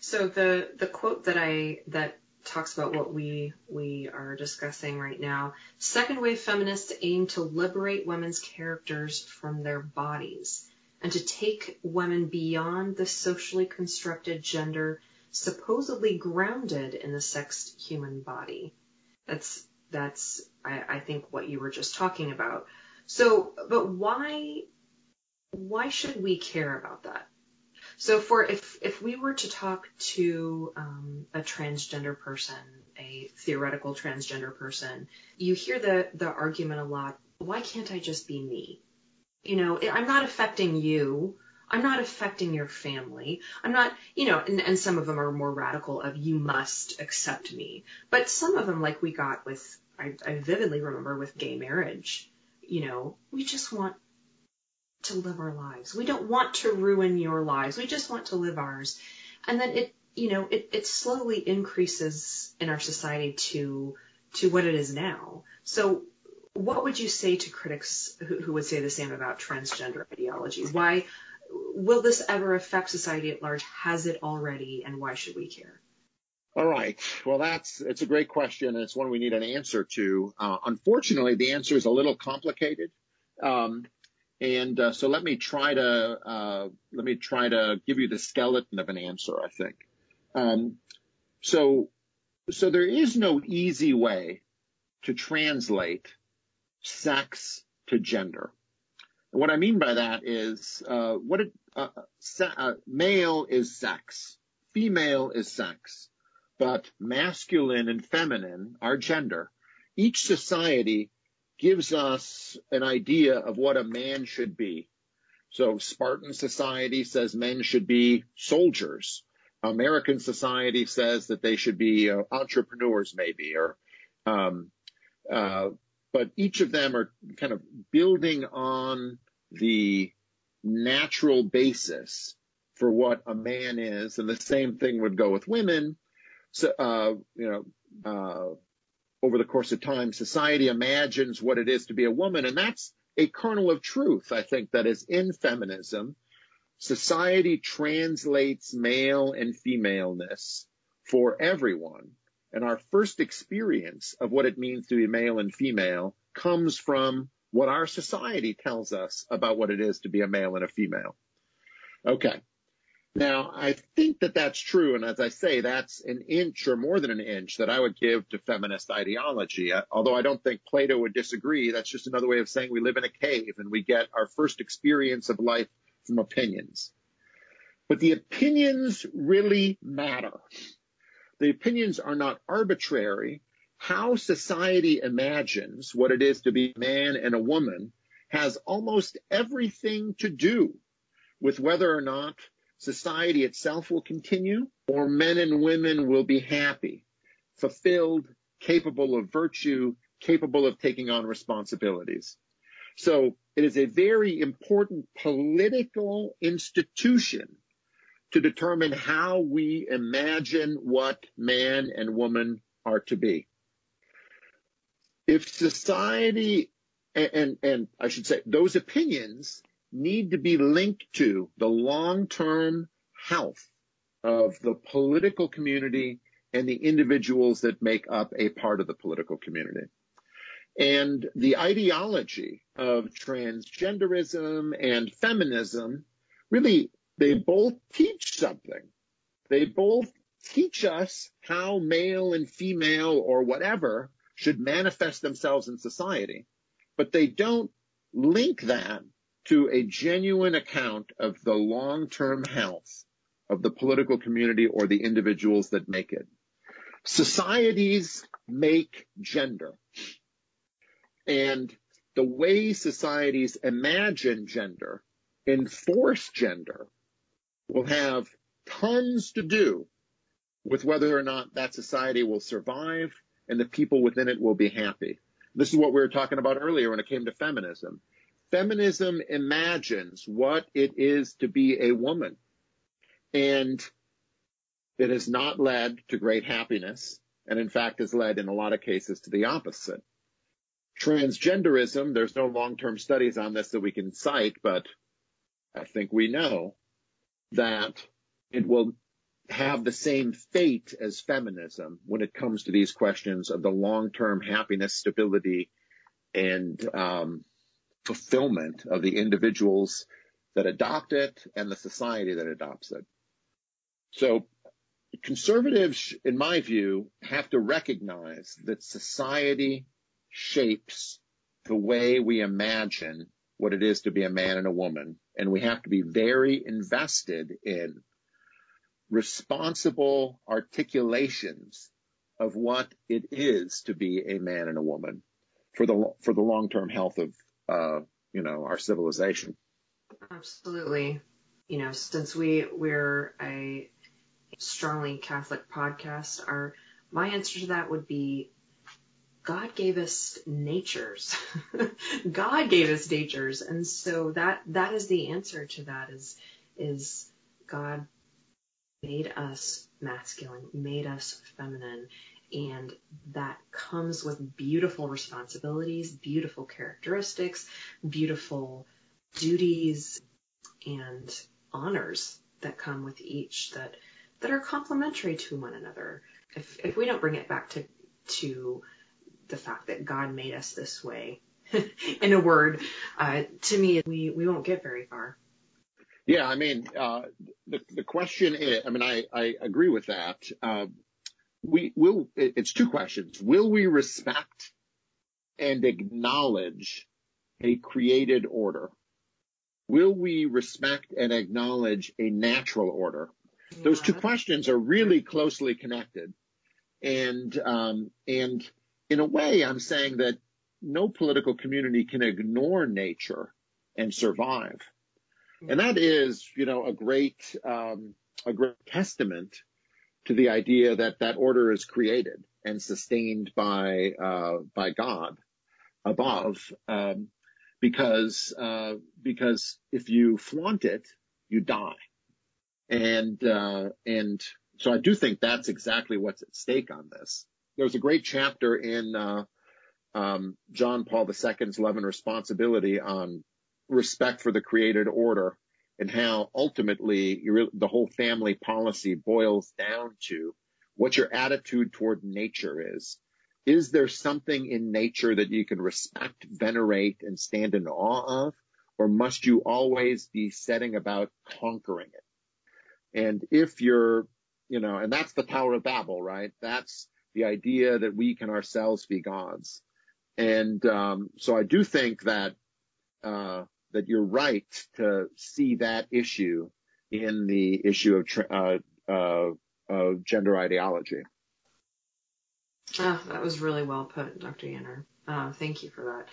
So the the quote that I that talks about what we we are discussing right now. Second wave feminists aim to liberate women's characters from their bodies and to take women beyond the socially constructed gender supposedly grounded in the sexed human body. That's that's I, I think what you were just talking about. So, but why why should we care about that? So, for if if we were to talk to um, a transgender person, a theoretical transgender person, you hear the the argument a lot. Why can't I just be me? You know, I'm not affecting you. I'm not affecting your family. I'm not, you know, and, and some of them are more radical of you must accept me. But some of them, like we got with, I, I vividly remember with gay marriage, you know, we just want to live our lives. We don't want to ruin your lives. We just want to live ours. And then it, you know, it, it slowly increases in our society to, to what it is now. So what would you say to critics who, who would say the same about transgender ideology? Why, will this ever affect society at large? Has it already, and why should we care? All right. Well, that's it's a great question, and it's one we need an answer to. Uh, unfortunately, the answer is a little complicated, um, and uh, so let me try to uh, let me try to give you the skeleton of an answer. I think. Um, so, so there is no easy way to translate sex to gender. And what I mean by that is, uh, what it, uh, se- uh, male is sex, female is sex, but masculine and feminine are gender. Each society gives us an idea of what a man should be. So Spartan society says men should be soldiers. American society says that they should be uh, entrepreneurs, maybe, or um, uh, but each of them are kind of building on the natural basis for what a man is, and the same thing would go with women. So, uh, you know, uh, over the course of time, society imagines what it is to be a woman, and that's a kernel of truth, I think, that is in feminism. Society translates male and femaleness for everyone and our first experience of what it means to be male and female comes from what our society tells us about what it is to be a male and a female. Okay. Now, I think that that's true. And as I say, that's an inch or more than an inch that I would give to feminist ideology. Uh, although I don't think Plato would disagree. That's just another way of saying we live in a cave and we get our first experience of life from opinions. But the opinions really matter. The opinions are not arbitrary. How society imagines what it is to be a man and a woman has almost everything to do with whether or not society itself will continue or men and women will be happy, fulfilled, capable of virtue, capable of taking on responsibilities. So it is a very important political institution to determine how we imagine what man and woman are to be. If society and, and, and I should say those opinions need to be linked to the long-term health of the political community and the individuals that make up a part of the political community. And the ideology of transgenderism and feminism really, they both teach something. They both teach us how male and female or whatever should manifest themselves in society, but they don't link that to a genuine account of the long-term health of the political community or the individuals that make it. Societies make gender. And the way societies imagine gender, enforce gender, will have tons to do with whether or not that society will survive and the people within it will be happy. This is what we were talking about earlier when it came to feminism. Feminism imagines what it is to be a woman and it has not led to great happiness and in fact has led in a lot of cases to the opposite. Transgenderism, there's no long-term studies on this that we can cite, but I think we know that it will have the same fate as feminism when it comes to these questions of the long-term happiness, stability, and um, fulfillment of the individuals that adopt it and the society that adopts it. So conservatives, in my view, have to recognize that society shapes the way we imagine what it is to be a man and a woman. And we have to be very invested in responsible articulations of what it is to be a man and a woman for the for the long-term health of uh, you know our civilization. Absolutely. You know, since we we're a strongly Catholic podcast, our my answer to that would be God gave us natures. *laughs* God gave us natures. And so that, that is the answer to that is, is God made us masculine, made us feminine. And that comes with beautiful responsibilities, beautiful characteristics, beautiful duties and honors that come with each that, that are complementary to one another. If, if we don't bring it back to, to the fact that God made us this way. *laughs* in a word, uh, to me, we, we won't get very far. Yeah, I mean, uh, the the question is, I mean, I, I agree with that. Uh, we will. It's two questions. Will we respect and acknowledge a created order? Will we respect and acknowledge a natural order? Yeah. Those two questions are really closely connected, and um, and in a way, I'm saying that no political community can ignore nature and survive. And that is, you know, a great, um, a great testament to the idea that that order is created and sustained by, uh, by God above, um, because, uh, because if you flaunt it, you die. And, uh, and so I do think that's exactly what's at stake on this there's a great chapter in uh, um, John Paul II's Love and Responsibility on respect for the created order and how ultimately the whole family policy boils down to what your attitude toward nature is. Is there something in nature that you can respect, venerate, and stand in awe of? Or must you always be setting about conquering it? And if you're, you know, and that's the Tower of Babel, right? That's the idea that we can ourselves be gods. And um, so I do think that uh, that you're right to see that issue in the issue of uh, uh, of gender ideology. Oh, that was really well put, Dr. Yenor. Uh, thank you for that.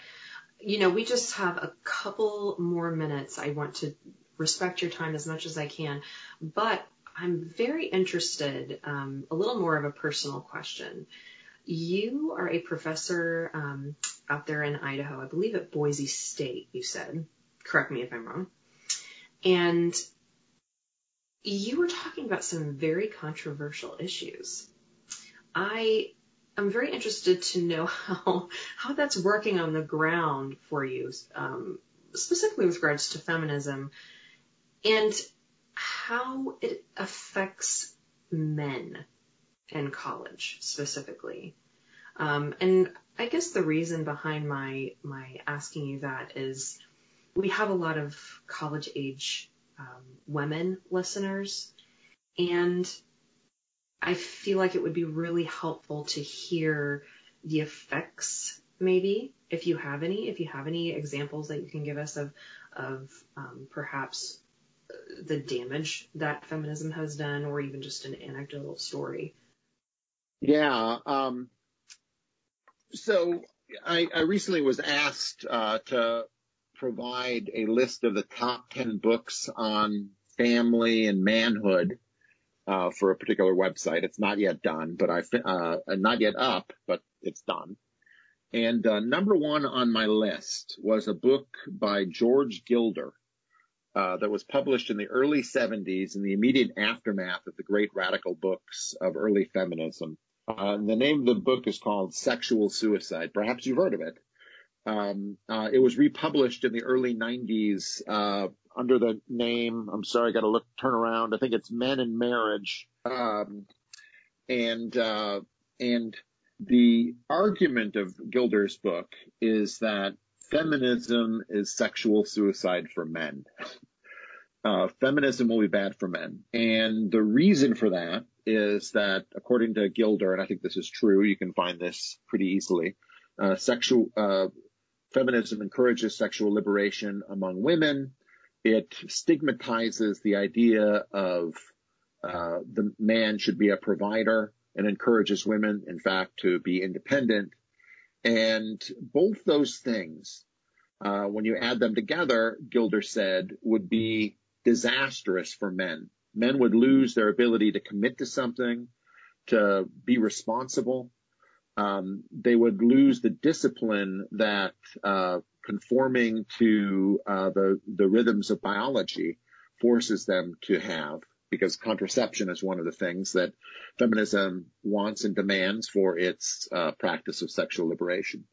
You know, we just have a couple more minutes. I want to respect your time as much as I can, but I'm very interested, um, a little more of a personal question. You are a professor um, out there in Idaho, I believe at Boise State, you said. Correct me if I'm wrong. And you were talking about some very controversial issues. I I'm very interested to know *laughs* how how that's working on the ground for you, um, specifically with regards to feminism, and how it affects men in college specifically. Um, and I guess the reason behind my my asking you that is we have a lot of college age um, women listeners, and I feel like it would be really helpful to hear the effects, maybe if you have any, if you have any examples that you can give us of of um, perhaps the damage that feminism has done, or even just an anecdotal story. Yeah. Um, so I, I, recently was asked uh, to provide a list of the top 10 books on family and manhood uh, for a particular website. It's not yet done, but I uh, not yet up, but it's done. And uh, number one on my list was a book by George Gilder uh, that was published in the early 70s in the immediate aftermath of the great radical books of early feminism. Uh, the name of the book is called Sexual Suicide. Perhaps you've heard of it. Um, uh, it was republished in the early 90s uh, under the name. I'm sorry, I got to look turn around. I think it's Men and Marriage, um, and uh, and the argument of Gilder's book is that feminism is sexual suicide for men. Uh, feminism will be bad for men, and the reason for that is that, according to Gilder, and I think this is true, you can find this pretty easily. Uh, sexual uh, feminism encourages sexual liberation among women. It stigmatizes the idea of uh, the man should be a provider and encourages women, in fact, to be independent. And both those things, uh, when you add them together, Gilder said, would be disastrous for men. Men would lose their ability to commit to something, to be responsible, um, they would lose the discipline that uh, conforming to uh, the the rhythms of biology forces them to have, because contraception is one of the things that feminism wants and demands for its uh, practice of sexual liberation.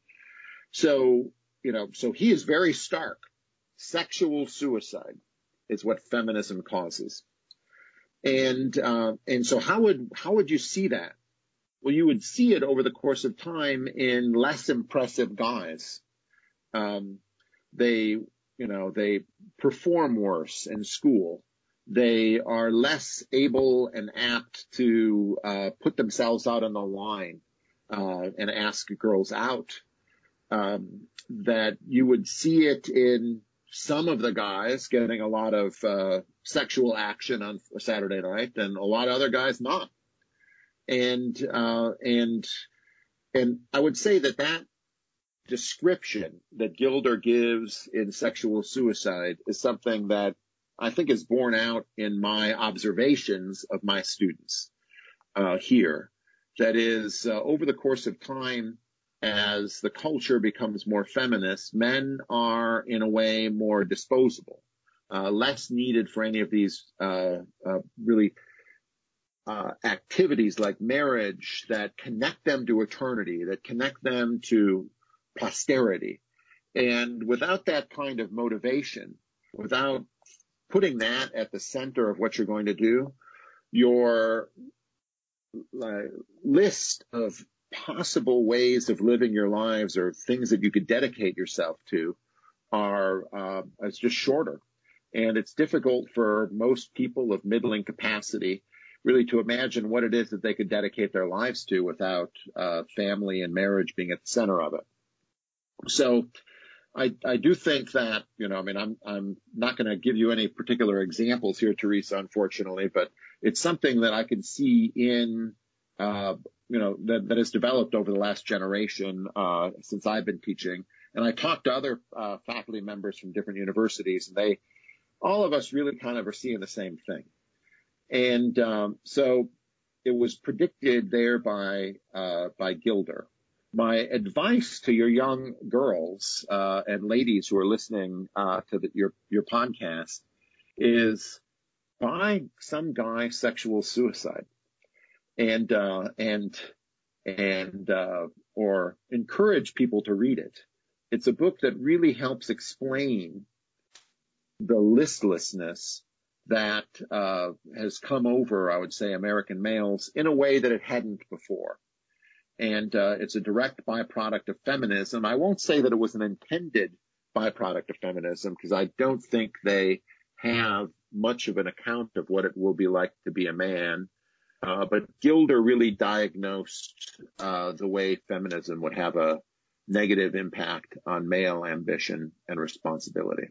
So, you know, so he is very stark. Sexual suicide is what feminism causes. And, uh, and so how would, how would you see that? Well, you would see it over the course of time in less impressive guys. Um, they, you know, they perform worse in school. They are less able and apt to uh, put themselves out on the line uh, and ask girls out. Um, that you would see it in some of the guys getting a lot of uh, sexual action on Saturday night, and a lot of other guys not and uh, and and I would say that that description that Gilder gives in sexual suicide is something that I think is borne out in my observations of my students uh, here. That is, uh, over the course of time, as the culture becomes more feminist, men are in a way more disposable, uh, less needed for any of these uh, uh, really uh, activities like marriage that connect them to eternity, that connect them to posterity. And without that kind of motivation, without putting that at the center of what you're going to do, your uh, list of possible ways of living your lives or things that you could dedicate yourself to are uh, it's just shorter. And it's difficult for most people of middling capacity really to imagine what it is that they could dedicate their lives to without uh, family and marriage being at the center of it. So I, I do think that, you know, I mean, I'm, I'm not going to give you any particular examples here, Teresa, unfortunately, but it's something that I can see in, uh, you know, that, that has developed over the last generation, uh, since I've been teaching. And I talked to other, uh, faculty members from different universities and they, all of us really kind of are seeing the same thing. And um, so it was predicted there by uh, by Gilder. My advice to your young girls uh, and ladies who are listening uh, to the, your your podcast is buy some guy sexual suicide, and uh, and and uh, or encourage people to read it. It's a book that really helps explain the listlessness that uh, has come over, I would say, American males in a way that it hadn't before. And uh, it's a direct byproduct of feminism. I won't say that it was an intended byproduct of feminism because I don't think they have much of an account of what it will be like to be a man. Uh, but Gilder really diagnosed uh, the way feminism would have a negative impact on male ambition and responsibility.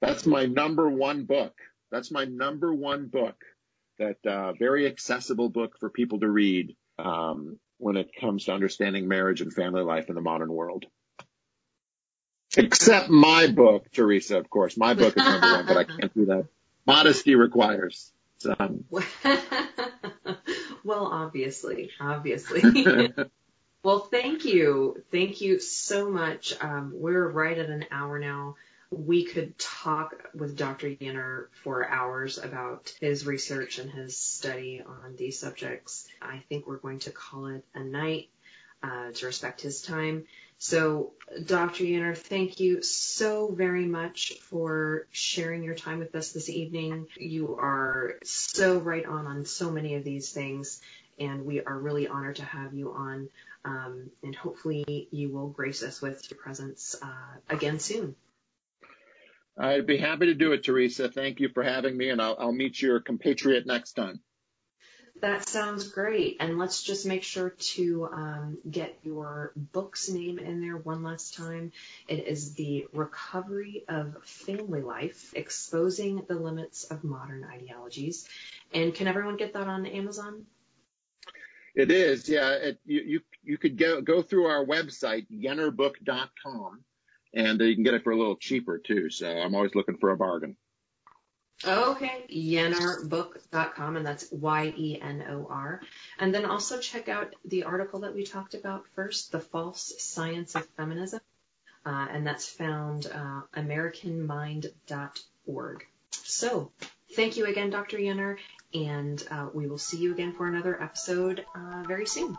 That's my number one book. That's my number one book. That uh, very accessible book for people to read um, when it comes to understanding marriage and family life in the modern world. Except my book, Teresa, of course. My book is number one, but I can't do that. Modesty requires. *laughs* Well, obviously, obviously. *laughs* well, thank you. Thank you so much. Um, we're right at an hour now we could talk with Dr. Yenor for hours about his research and his study on these subjects. I think we're going to call it a night uh, to respect his time. So, Dr. Yenor, thank you so very much for sharing your time with us this evening. You are so right on on so many of these things, and we are really honored to have you on. Um, and hopefully, you will grace us with your presence uh, again soon. I'd be happy to do it, Teresa. Thank you for having me, and I'll, I'll meet your compatriot next time. That sounds great. And let's just make sure to um, get your book's name in there one last time. It is The Recovery of Family Life Exposing the Limits of Modern Ideologies. And can everyone get that on Amazon? It is, yeah. It, you, you, you could go, go through our website, yenorbook.com and you can get it for a little cheaper too. So I'm always looking for a bargain. Okay, yenorbook.com, and that's Y-E-N-O-R. And then also check out the article that we talked about first, The False Science of Feminism, uh, and that's found uh, AmericanMind.org. So thank you again, Dr. Yenor, and uh, we will see you again for another episode uh, very soon.